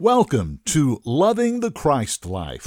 Welcome to Loving the Christ Life.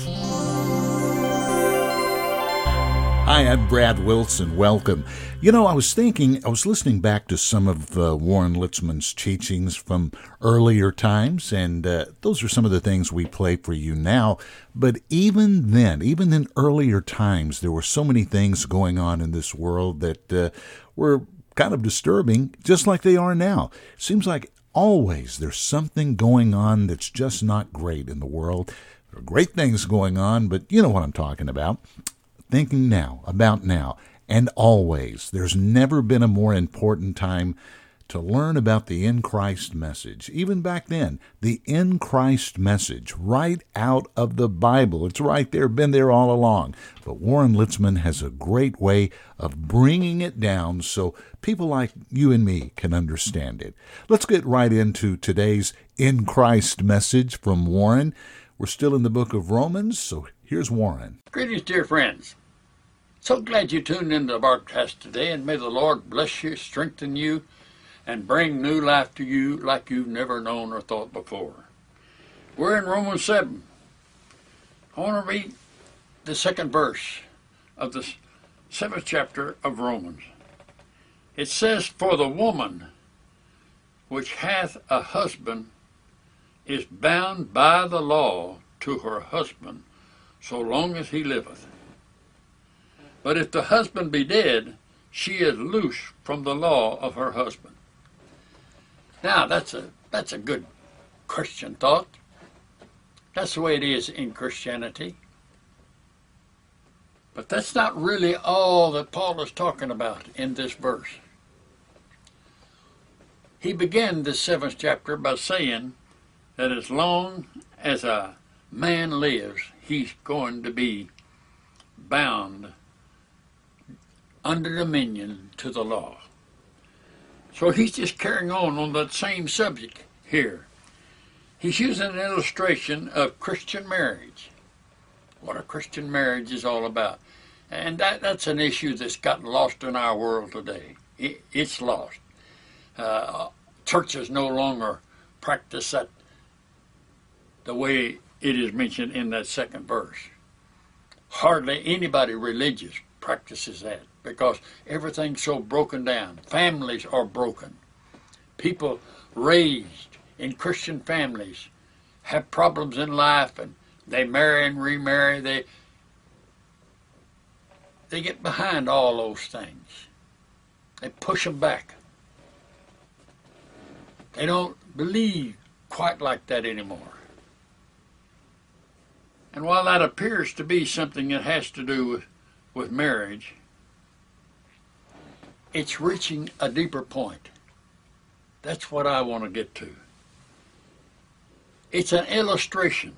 Hi, I'm Brad Wilson. Welcome. You know, I was thinking, I was listening back to some of uh, Warren Litzman's teachings from earlier times, and uh, those are some of the things we play for you now. But even then, even in earlier times, there were so many things going on in this world that uh, were kind of disturbing, just like they are now. Seems like always there's something going on that's just not great in the world. There are great things going on, but you know what I'm talking about. Thinking now, about now, and always. There's never been a more important time to learn about the in Christ message. Even back then, the in Christ message, right out of the Bible. It's right there, been there all along. But Warren Litzman has a great way of bringing it down so people like you and me can understand it. Let's get right into today's in Christ message from Warren. We're still in the book of Romans, so here's Warren. Greetings, dear friends. So glad you tuned into the broadcast today, and may the Lord bless you, strengthen you, and bring new life to you like you've never known or thought before. We're in Romans 7. I want to read the second verse of the seventh chapter of Romans. It says, For the woman which hath a husband is bound by the law to her husband so long as he liveth. But if the husband be dead, she is loose from the law of her husband. Now that's a that's a good Christian thought. That's the way it is in Christianity. But that's not really all that Paul is talking about in this verse. He began this seventh chapter by saying that as long as a man lives, he's going to be bound under dominion to the law. So he's just carrying on on that same subject here. He's using an illustration of Christian marriage, what a Christian marriage is all about. And that, that's an issue that's gotten lost in our world today. It, it's lost. Uh, churches no longer practice that the way it is mentioned in that second verse. Hardly anybody religious practices that because everything's so broken down. Families are broken. People raised in Christian families have problems in life and they marry and remarry. They they get behind all those things. They push them back. They don't believe quite like that anymore. And while that appears to be something that has to do with, with marriage, it's reaching a deeper point. That's what I want to get to. It's an illustration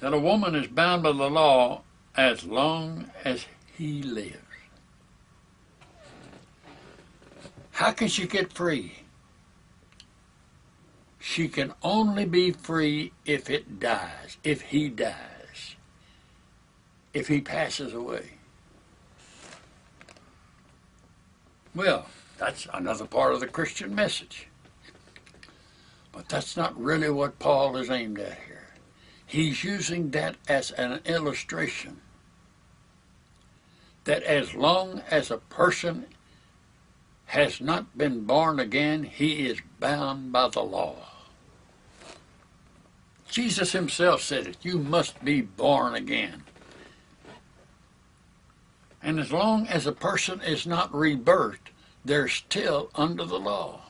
that a woman is bound by the law as long as he lives. How can she get free? She can only be free if it dies, if he dies, if he passes away. Well, that's another part of the Christian message. But that's not really what Paul is aimed at here. He's using that as an illustration that as long as a person has not been born again, he is bound by the law. Jesus himself said it you must be born again. And as long as a person is not rebirthed, they're still under the law.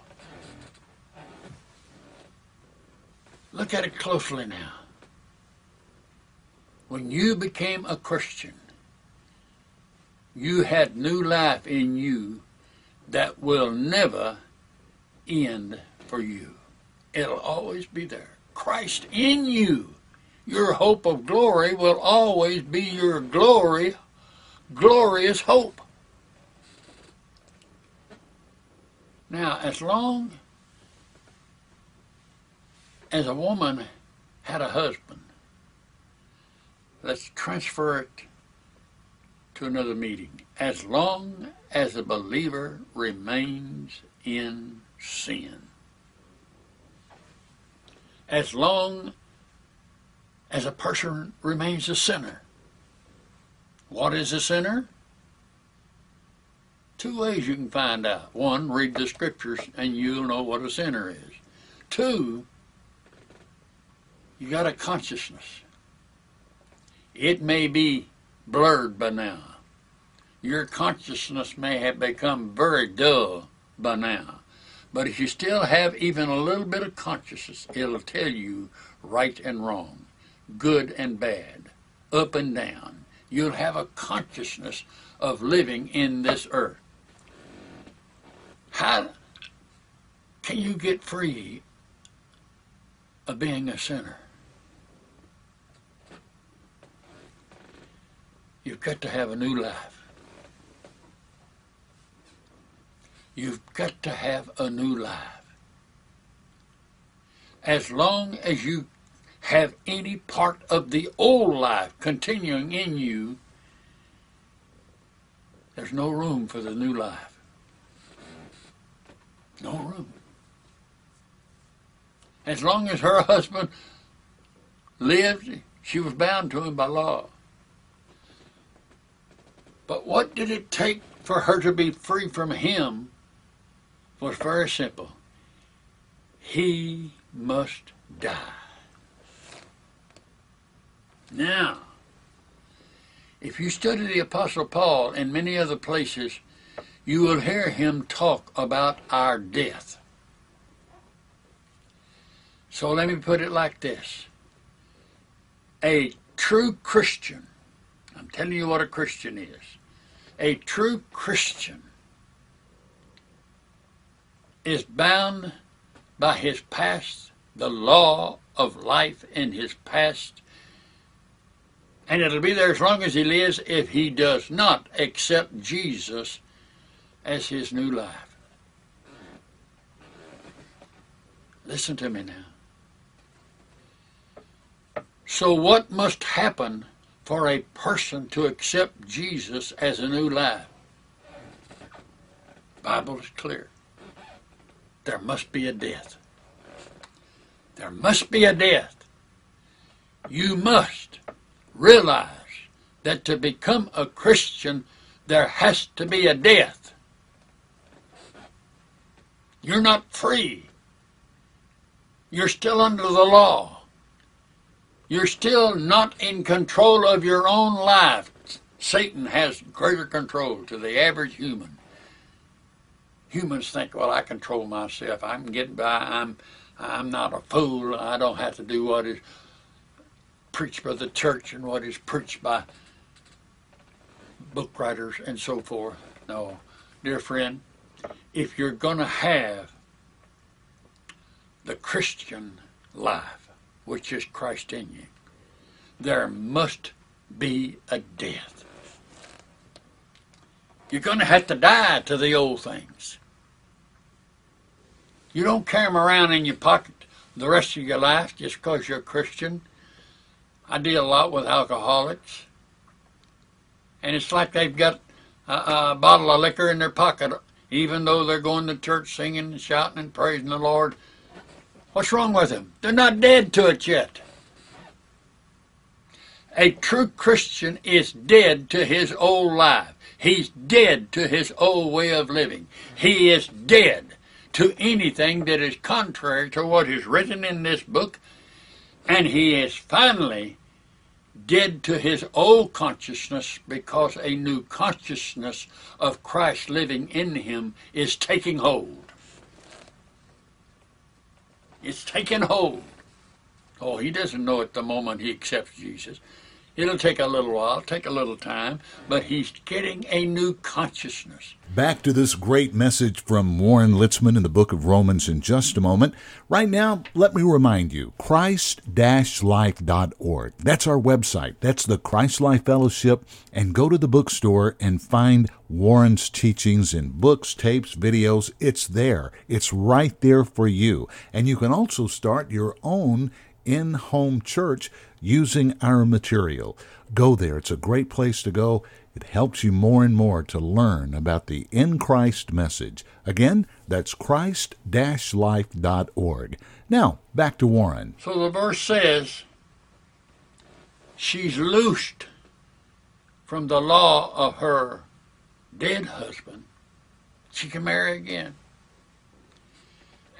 Look at it closely now. When you became a Christian, you had new life in you that will never end for you. It'll always be there. Christ in you. Your hope of glory will always be your glory glorious hope. Now, as long as a woman had a husband, let's transfer it to another meeting. As long as a believer remains in sin. as long as a person remains a sinner. What is a sinner? Two ways you can find out. One, read the scriptures and you'll know what a sinner is. Two, you got a consciousness. It may be blurred by now. Your consciousness may have become very dull by now. But if you still have even a little bit of consciousness, it'll tell you right and wrong, good and bad, up and down. You'll have a consciousness of living in this earth. How can you get free of being a sinner? You've got to have a new life. You've got to have a new life. As long as you have any part of the old life continuing in you, there's no room for the new life. No room. As long as her husband lived, she was bound to him by law. But what did it take for her to be free from him was very simple. He must die. Now, if you study the Apostle Paul in many other places, you will hear him talk about our death. So let me put it like this A true Christian, I'm telling you what a Christian is. A true Christian is bound by his past, the law of life in his past, and it'll be there as long as he lives if he does not accept Jesus as his new life. Listen to me now. So, what must happen for a person to accept Jesus as a new life? Bible is clear. There must be a death. There must be a death. You must realize that to become a Christian, there has to be a death. You're not free. You're still under the law. You're still not in control of your own life. Satan has greater control to the average human. Humans think, well, I control myself. I can get by. I'm, I'm not a fool. I don't have to do what is preached by the church and what is preached by book writers and so forth. No, dear friend, if you're going to have the Christian life, which is Christ in you, there must be a death. You're going to have to die to the old things. You don't carry them around in your pocket the rest of your life just because you're a Christian. I deal a lot with alcoholics, and it's like they've got a, a bottle of liquor in their pocket even though they're going to church singing and shouting and praising the Lord. What's wrong with them? They're not dead to it yet. A true Christian is dead to his old life. He's dead to his old way of living. He is dead to anything that is contrary to what is written in this book. And he is finally dead to his old consciousness because a new consciousness of Christ living in him is taking hold. It's taking hold. Oh, he doesn't know at the moment he accepts Jesus. It'll take a little while, take a little time, but he's getting a new consciousness. Back to this great message from Warren Litzman in the book of Romans in just a moment. Right now, let me remind you Christ-life.org. That's our website. That's the Christ Life Fellowship. And go to the bookstore and find Warren's teachings in books, tapes, videos. It's there. It's right there for you. And you can also start your own in home church using our material. Go there. It's a great place to go. It helps you more and more to learn about the In Christ message. Again, that's christ-life.org. Now, back to Warren. So the verse says, she's loosed from the law of her dead husband. She can marry again.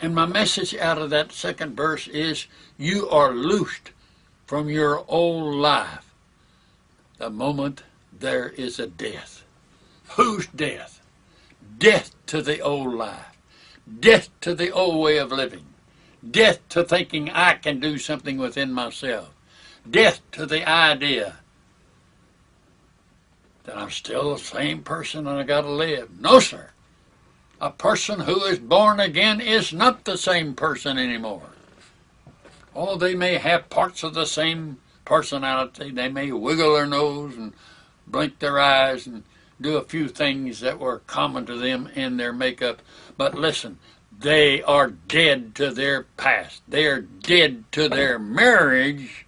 And my message out of that second verse is you are loosed from your old life the moment there is a death. Whose death? Death to the old life. Death to the old way of living. Death to thinking I can do something within myself. Death to the idea that I'm still the same person and I gotta live. No, sir. A person who is born again is not the same person anymore. Oh, they may have parts of the same personality. They may wiggle their nose and blink their eyes and do a few things that were common to them in their makeup. But listen, they are dead to their past. They are dead to their marriage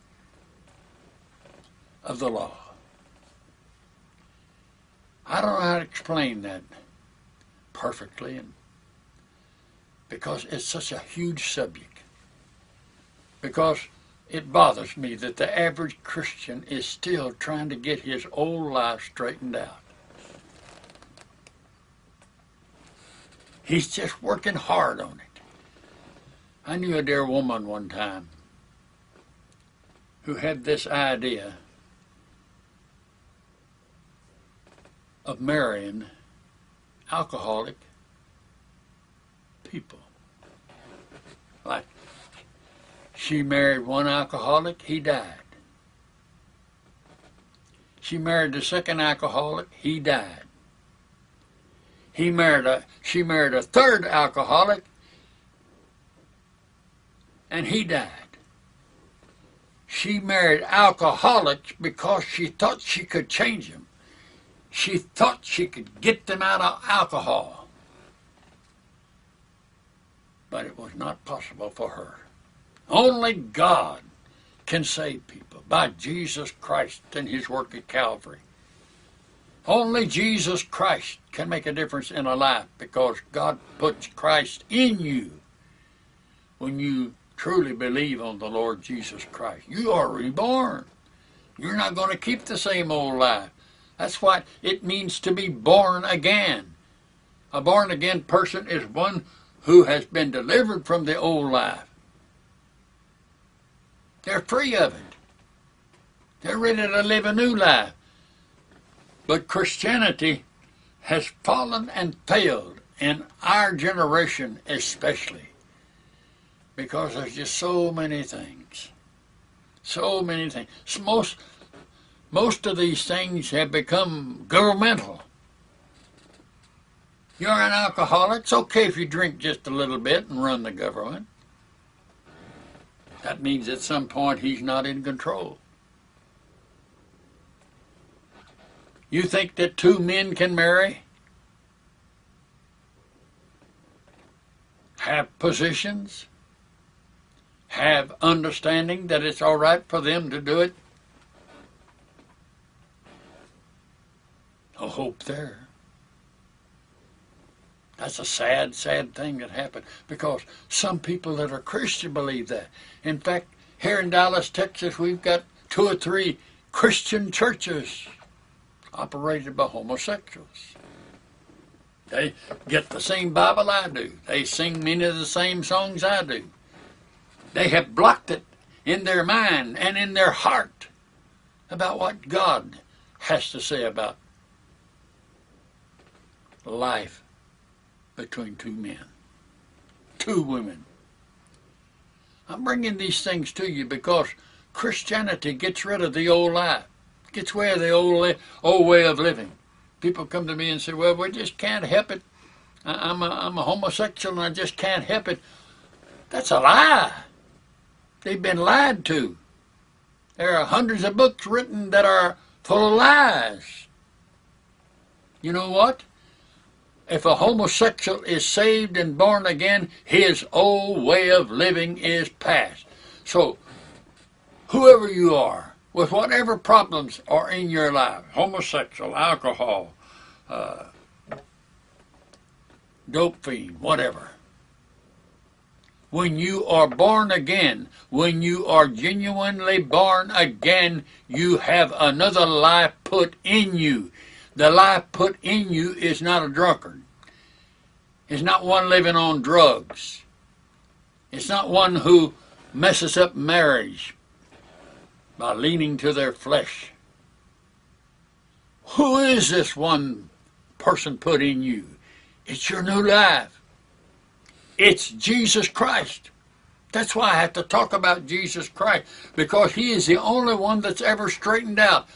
of the law. I don't know how to explain that perfectly and because it's such a huge subject. Because it bothers me that the average Christian is still trying to get his old life straightened out. He's just working hard on it. I knew a dear woman one time who had this idea of marrying alcoholic people. Like she married one alcoholic, he died. She married the second alcoholic, he died. He married a she married a third alcoholic and he died. She married alcoholics because she thought she could change them. She thought she could get them out of alcohol. But it was not possible for her. Only God can save people by Jesus Christ and his work at Calvary. Only Jesus Christ can make a difference in a life because God puts Christ in you when you truly believe on the Lord Jesus Christ. You are reborn. You're not going to keep the same old life. That's what it means to be born again. A born again person is one who has been delivered from the old life. They're free of it. They're ready to live a new life. But Christianity has fallen and failed in our generation especially because there's just so many things. So many things. Most most of these things have become governmental. You're an alcoholic. It's okay if you drink just a little bit and run the government. That means at some point he's not in control. You think that two men can marry? Have positions? Have understanding that it's all right for them to do it? No hope there. That's a sad, sad thing that happened because some people that are Christian believe that. In fact, here in Dallas, Texas, we've got two or three Christian churches operated by homosexuals. They get the same Bible I do. They sing many of the same songs I do. They have blocked it in their mind and in their heart about what God has to say about life between two men, two women. I'm bringing these things to you because Christianity gets rid of the old life, gets rid of the old, old way of living. People come to me and say, well, we just can't help it. I'm a, I'm a homosexual and I just can't help it. That's a lie. They've been lied to. There are hundreds of books written that are full of lies. You know what? If a homosexual is saved and born again, his old way of living is past. So, whoever you are, with whatever problems are in your life homosexual, alcohol, uh, dope fiend, whatever. When you are born again, when you are genuinely born again, you have another life put in you. The life put in you is not a drunkard. It's not one living on drugs. It's not one who messes up marriage by leaning to their flesh. Who is this one person put in you? It's your new life. It's Jesus Christ. That's why I have to talk about Jesus Christ, because He is the only one that's ever straightened out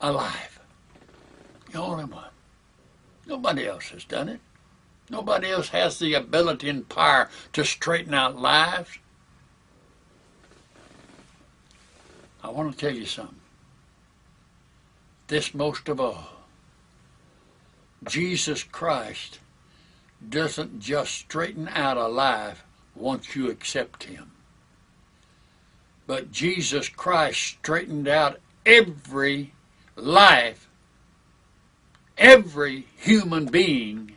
alive. The only one. Nobody else has done it. Nobody else has the ability and power to straighten out lives. I want to tell you something. This most of all. Jesus Christ doesn't just straighten out a life once you accept Him. But Jesus Christ straightened out every life, every human being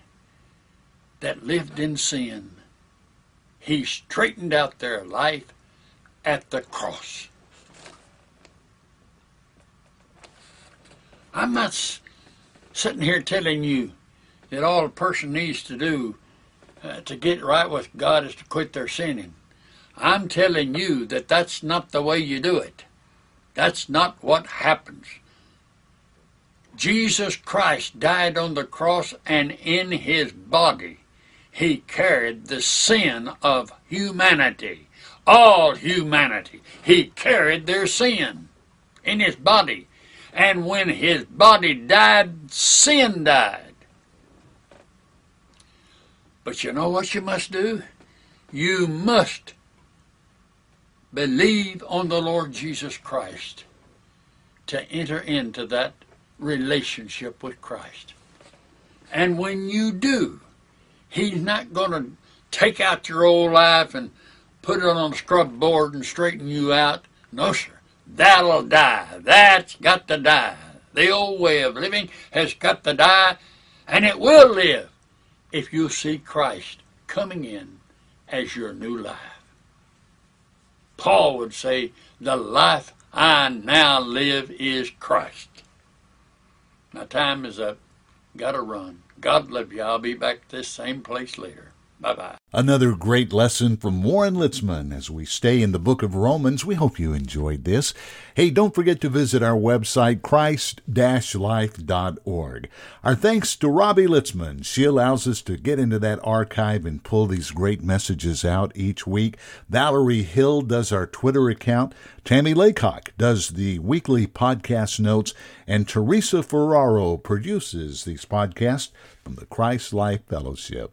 that lived in sin. He straightened out their life at the cross. I'm not sitting here telling you that all a person needs to do uh, to get right with God is to quit their sinning. I'm telling you that that's not the way you do it. That's not what happens. Jesus Christ died on the cross, and in his body, he carried the sin of humanity. All humanity. He carried their sin in his body. And when his body died, sin died. But you know what you must do? You must believe on the Lord Jesus Christ to enter into that relationship with Christ. And when you do, He's not going to take out your old life and put it on a scrub board and straighten you out. No, sir. That'll die. That's got to die. The old way of living has got to die, and it will live if you see Christ coming in as your new life. Paul would say, The life I now live is Christ. My time is up. Gotta run. God love you. I'll be back this same place later. Bye bye. Another great lesson from Warren Litzman as we stay in the book of Romans. We hope you enjoyed this. Hey, don't forget to visit our website, christ-life.org. Our thanks to Robbie Litzman. She allows us to get into that archive and pull these great messages out each week. Valerie Hill does our Twitter account. Tammy Laycock does the weekly podcast notes. And Teresa Ferraro produces these podcasts from the Christ Life Fellowship.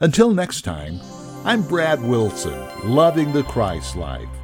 Until next time, I'm Brad Wilson, loving the Christ life.